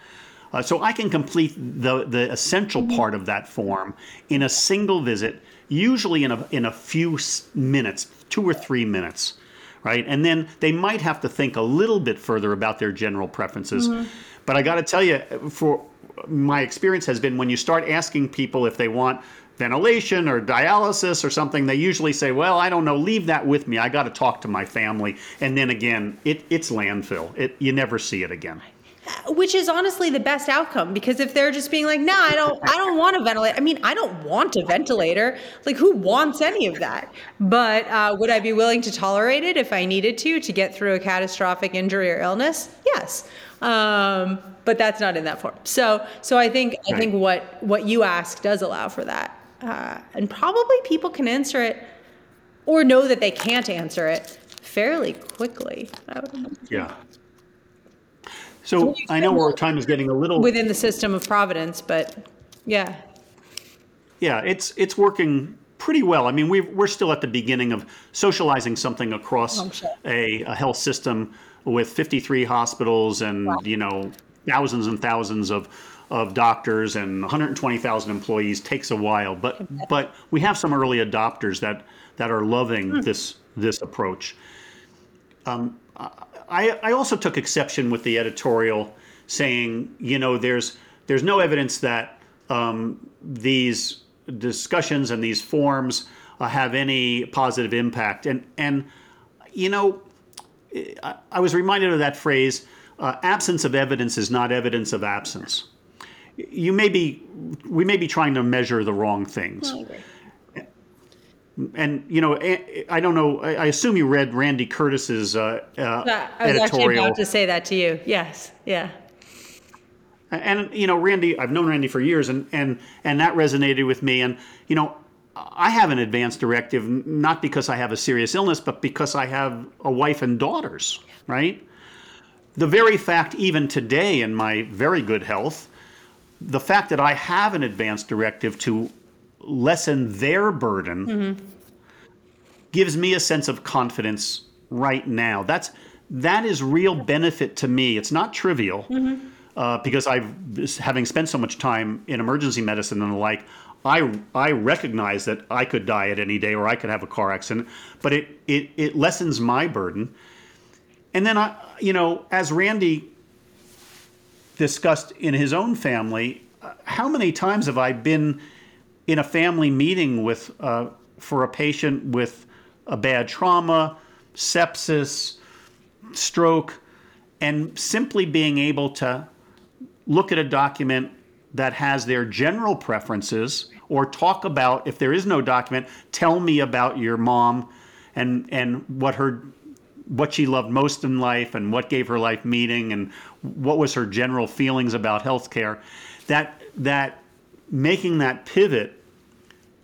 Uh, so I can complete the, the essential mm-hmm. part of that form in a single visit, usually in a, in a few minutes, two or three minutes, right? And then they might have to think a little bit further about their general preferences. Mm-hmm. But I got to tell you, for my experience has been when you start asking people if they want ventilation or dialysis or something, they usually say, "Well, I don't know. Leave that with me. I got to talk to my family." And then again, it, it's landfill. It you never see it again. Which is honestly the best outcome because if they're just being like, "No, I don't, I don't want a ventilator." I mean, I don't want a ventilator. Like, who wants any of that? But uh, would I be willing to tolerate it if I needed to to get through a catastrophic injury or illness? Yes. Um, but that's not in that form. So, so I think I think what what you ask does allow for that uh, and probably people can answer it or know that they can't answer it fairly quickly. Yeah. So I know our time is getting a little within the system of Providence, but yeah. Yeah, it's it's working pretty well. I mean, we we're still at the beginning of socializing something across oh, sure. a, a, health system with 53 hospitals and wow. you know thousands and thousands of of doctors and 120,000 employees takes a while, but but we have some early adopters that that are loving mm. this this approach. Um, I I also took exception with the editorial saying you know there's there's no evidence that um, these discussions and these forms uh, have any positive impact. And and you know I, I was reminded of that phrase uh, absence of evidence is not evidence of absence. You may be we may be trying to measure the wrong things. And you know, I don't know. I assume you read Randy Curtis's uh, uh, I was editorial. actually about to say that to you. Yes, yeah. And you know, Randy, I've known Randy for years, and and and that resonated with me. And you know, I have an advance directive not because I have a serious illness, but because I have a wife and daughters. Right. The very fact, even today, in my very good health, the fact that I have an advance directive to lessen their burden mm-hmm. gives me a sense of confidence right now. That's that is real benefit to me. It's not trivial mm-hmm. uh, because I've having spent so much time in emergency medicine and the like. I I recognize that I could die at any day or I could have a car accident, but it it it lessens my burden. And then I, you know, as Randy discussed in his own family, how many times have I been in a family meeting with uh, for a patient with a bad trauma, sepsis, stroke, and simply being able to look at a document that has their general preferences or talk about if there is no document tell me about your mom and and what her what she loved most in life and what gave her life meaning and what was her general feelings about healthcare. That that making that pivot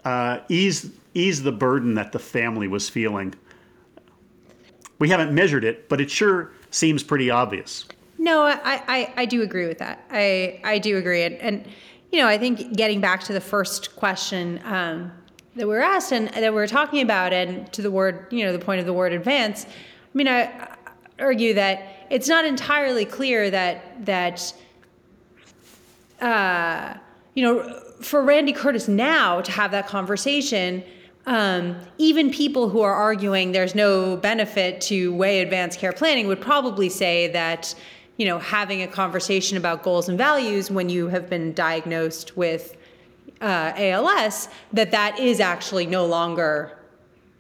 uh, ease ease the burden that the family was feeling. We haven't measured it but it sure seems pretty obvious. No i i, I do agree with that. I i do agree. And, and you know i think getting back to the first question um, that we were asked and that we were talking about and to the word you know the point of the word advance I mean, I argue that it's not entirely clear that that uh, you know for Randy Curtis now to have that conversation. Um, even people who are arguing there's no benefit to way advanced care planning would probably say that you know having a conversation about goals and values when you have been diagnosed with uh, ALS that that is actually no longer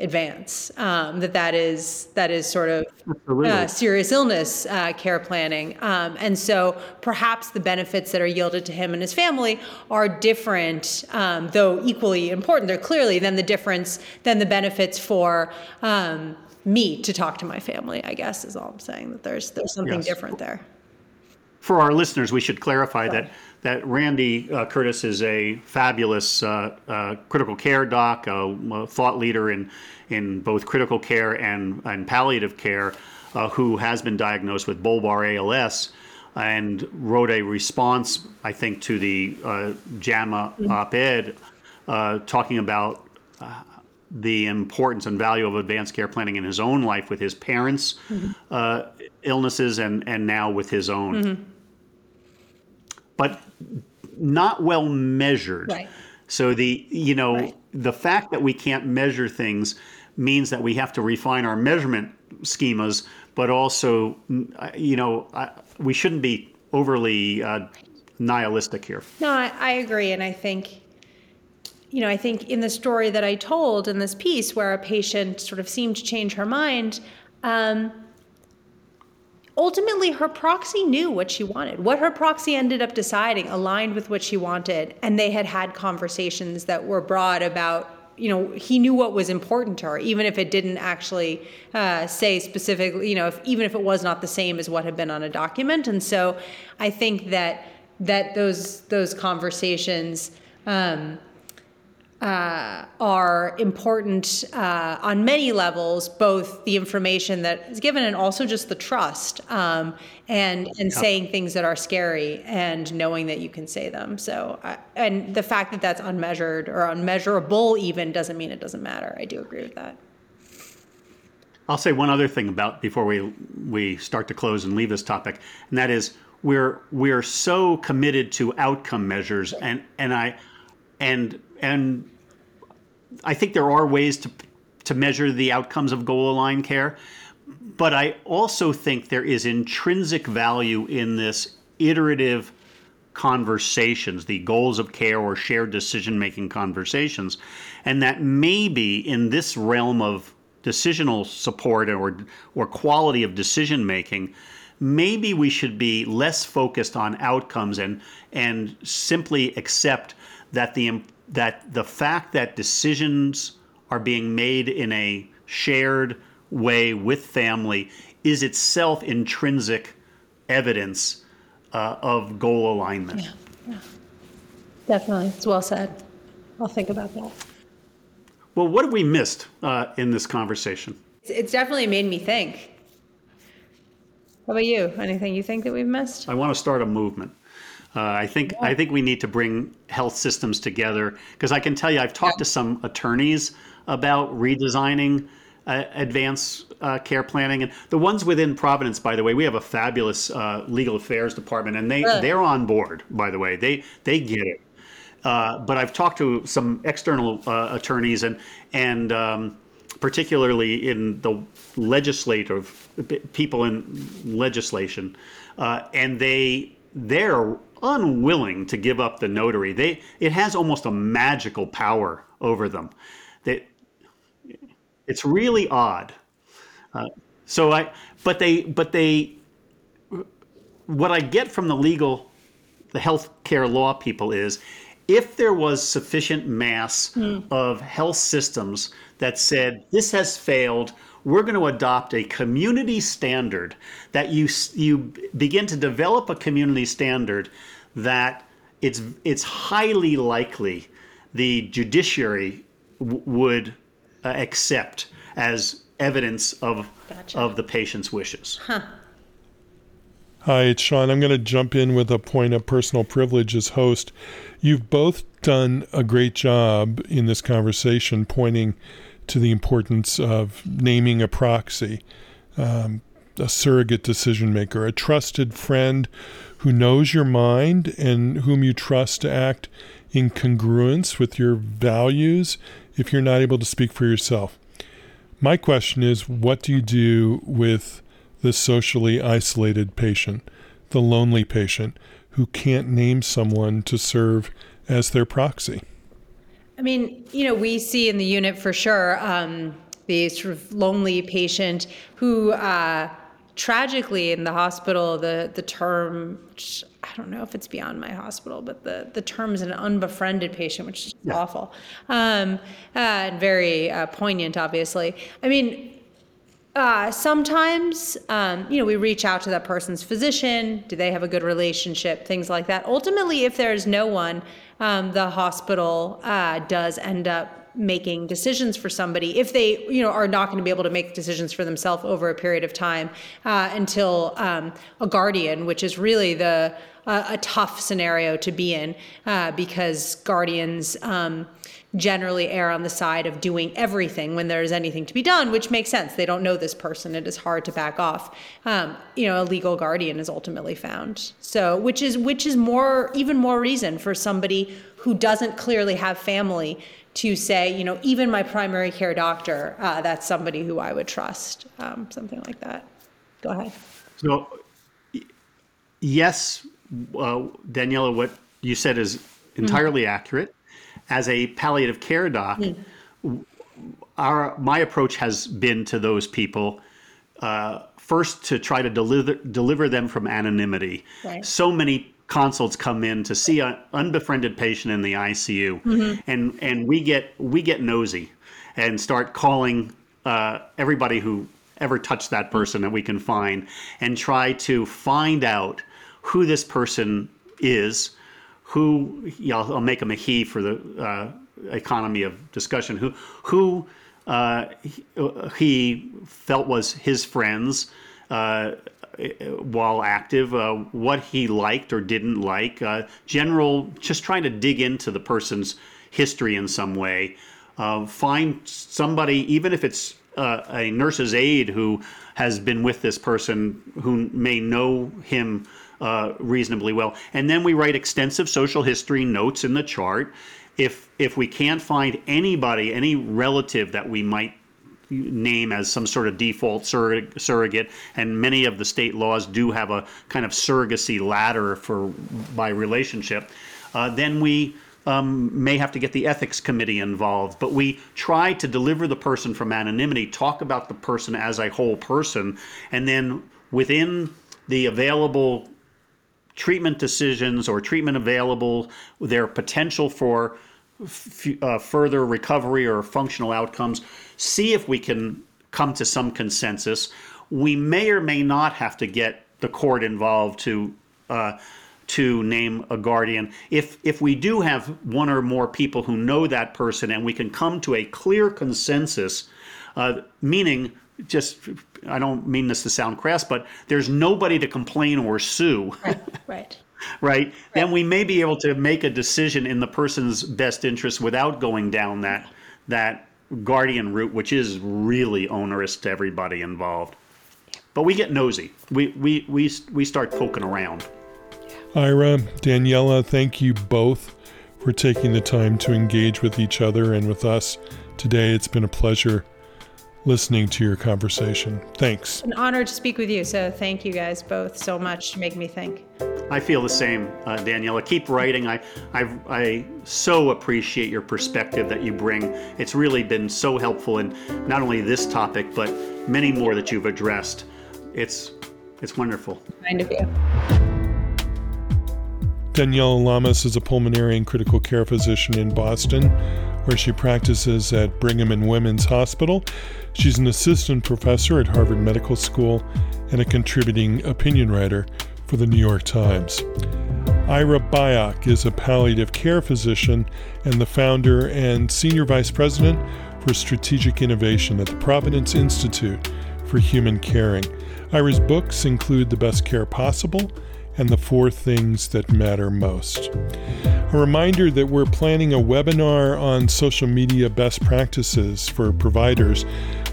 advance. Um, that that is that is sort of uh, serious illness uh, care planning, um, and so perhaps the benefits that are yielded to him and his family are different, um, though equally important. They're clearly than the difference than the benefits for um, me to talk to my family. I guess is all I'm saying. That there's there's something yes. different there. For our listeners, we should clarify that that Randy uh, Curtis is a fabulous uh, uh, critical care doc, a, thought leader in in both critical care and, and palliative care, uh, who has been diagnosed with bulbar ALS and wrote a response, I think, to the uh, JAMA mm-hmm. op-ed uh, talking about the importance and value of advanced care planning in his own life with his parents' mm-hmm. illnesses and and now with his own. Mm-hmm but not well measured. Right. So the you know right. the fact that we can't measure things means that we have to refine our measurement schemas, but also you know we shouldn't be overly uh, nihilistic here. No, I, I agree, and I think you know, I think in the story that I told in this piece, where a patient sort of seemed to change her mind, um, ultimately her proxy knew what she wanted. What her proxy ended up deciding aligned with what she wanted, and they had had conversations that were broad about. You know, he knew what was important to her, even if it didn't actually uh, say specifically. You know, if, even if it was not the same as what had been on a document. And so, I think that that those those conversations. Um, uh, are important uh, on many levels, both the information that is given and also just the trust um, and and saying things that are scary and knowing that you can say them. So, uh, and the fact that that's unmeasured or unmeasurable even doesn't mean it doesn't matter. I do agree with that. I'll say one other thing about before we we start to close and leave this topic, and that is we're we're so committed to outcome measures, and and I and and I think there are ways to to measure the outcomes of goal aligned care, but I also think there is intrinsic value in this iterative conversations, the goals of care or shared decision making conversations, and that maybe in this realm of decisional support or or quality of decision making maybe we should be less focused on outcomes and and simply accept that the that the fact that decisions are being made in a shared way with family is itself intrinsic evidence uh, of goal alignment. Yeah, yeah. Definitely. It's well said. I'll think about that. Well, what have we missed uh, in this conversation? It's definitely made me think. How about you? Anything you think that we've missed? I want to start a movement. Uh, I think yeah. I think we need to bring health systems together because I can tell you I've talked yeah. to some attorneys about redesigning uh, advanced uh, care planning and the ones within Providence. By the way, we have a fabulous uh, legal affairs department and they they're on board. By the way, they they get it. Uh, but I've talked to some external uh, attorneys and and um, particularly in the legislative people in legislation, and they they're unwilling to give up the notary. They it has almost a magical power over them. That it's really odd. Uh, so I, but they, but they, what I get from the legal, the healthcare law people is, if there was sufficient mass mm. of health systems that said this has failed, we're going to adopt a community standard that you you begin to develop a community standard that it's it's highly likely the judiciary w- would uh, accept as evidence of gotcha. of the patient's wishes. Huh. Hi, it's Sean. I'm going to jump in with a point of personal privilege as host. You've both done a great job in this conversation pointing to the importance of naming a proxy, um, a surrogate decision maker, a trusted friend who knows your mind and whom you trust to act in congruence with your values if you're not able to speak for yourself. My question is what do you do with the socially isolated patient, the lonely patient who can't name someone to serve as their proxy? I mean, you know, we see in the unit for sure um, the sort of lonely patient who. Uh, tragically in the hospital the the term I don't know if it's beyond my hospital, but the, the term is an unbefriended patient, which is yeah. awful um, uh, and very uh, poignant, obviously. I mean, uh, sometimes, um, you know, we reach out to that person's physician. Do they have a good relationship? Things like that. Ultimately, if there's no one, um, the hospital uh, does end up making decisions for somebody if they you know are not going to be able to make decisions for themselves over a period of time uh, until um, a guardian which is really the uh, a tough scenario to be in uh, because guardians um, generally err on the side of doing everything when there's anything to be done, which makes sense. They don't know this person. It is hard to back off. Um, you know, a legal guardian is ultimately found. So, which is which is more even more reason for somebody who doesn't clearly have family to say, you know, even my primary care doctor, uh, that's somebody who I would trust, um, something like that. Go ahead. So, yes, uh, Daniela, what you said is entirely mm-hmm. accurate as a palliative care doc, mm. our my approach has been to those people uh, first to try to deliver deliver them from anonymity. Right. So many consults come in to see an unbefriended patient in the ICU, mm-hmm. and and we get we get nosy and start calling uh, everybody who ever touched that person that we can find and try to find out who this person is, who you know, I'll make him a he for the uh, economy of discussion, who who uh, he felt was his friends. Uh, while active, uh, what he liked or didn't like, uh, general, just trying to dig into the person's history in some way. Uh, find somebody, even if it's uh, a nurse's aide who has been with this person who may know him uh, reasonably well. And then we write extensive social history notes in the chart. If if we can't find anybody, any relative that we might name as some sort of default surrogate, and many of the state laws do have a kind of surrogacy ladder for by relationship, uh, then we um, may have to get the ethics committee involved. But we try to deliver the person from anonymity, talk about the person as a whole person, and then within the available treatment decisions or treatment available, their potential for f- uh, further recovery or functional outcomes, see if we can come to some consensus. We may or may not have to get the court involved to uh, to name a guardian. If if we do have one or more people who know that person and we can come to a clear consensus, uh, meaning just I don't mean this to sound crass, but there's nobody to complain or sue. Right. [LAUGHS] right. right, then we may be able to make a decision in the person's best interest without going down that that guardian route, which is really onerous to everybody involved. But we get nosy. We we we we start poking around. Ira, Daniela, thank you both for taking the time to engage with each other and with us today. It's been a pleasure listening to your conversation. Thanks. An honor to speak with you. So thank you guys both so much to make me think. I feel the same, uh, Daniela. Keep writing. I, I, I so appreciate your perspective that you bring. It's really been so helpful in not only this topic, but many more that you've addressed. It's, it's wonderful. Kind of you. Daniela Lamas is a pulmonary and critical care physician in Boston, where she practices at Brigham and Women's Hospital. She's an assistant professor at Harvard Medical School and a contributing opinion writer for the New York Times. Ira Byock is a palliative care physician and the founder and senior vice president for strategic innovation at the Providence Institute for Human Caring. Ira's books include The Best Care Possible and the four things that matter most. A reminder that we're planning a webinar on social media best practices for providers.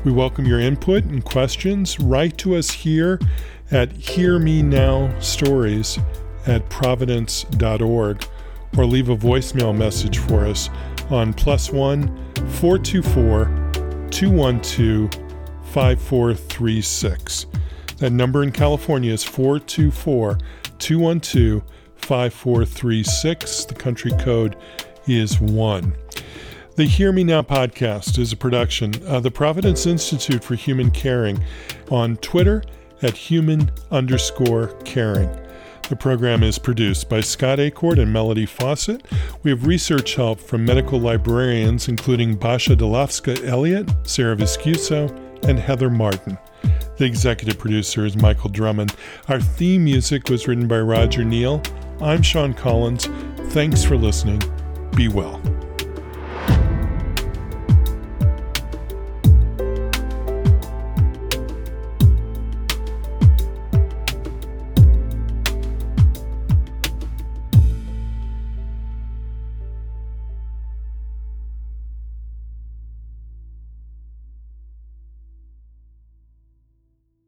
We welcome your input and questions. Write to us here at Hear Me Now Stories at providence.org or leave a voicemail message for us on plus one 424 212 5436. That number in California is 424 212 5436. The country code is 1. The Hear Me Now podcast is a production of the Providence Institute for Human Caring on Twitter at human underscore caring. The program is produced by Scott Acord and Melody Fawcett. We have research help from medical librarians, including Basha Dolofska Elliott, Sarah Viscuso, and Heather Martin. The executive producer is Michael Drummond. Our theme music was written by Roger Neal. I'm Sean Collins. Thanks for listening. Be well.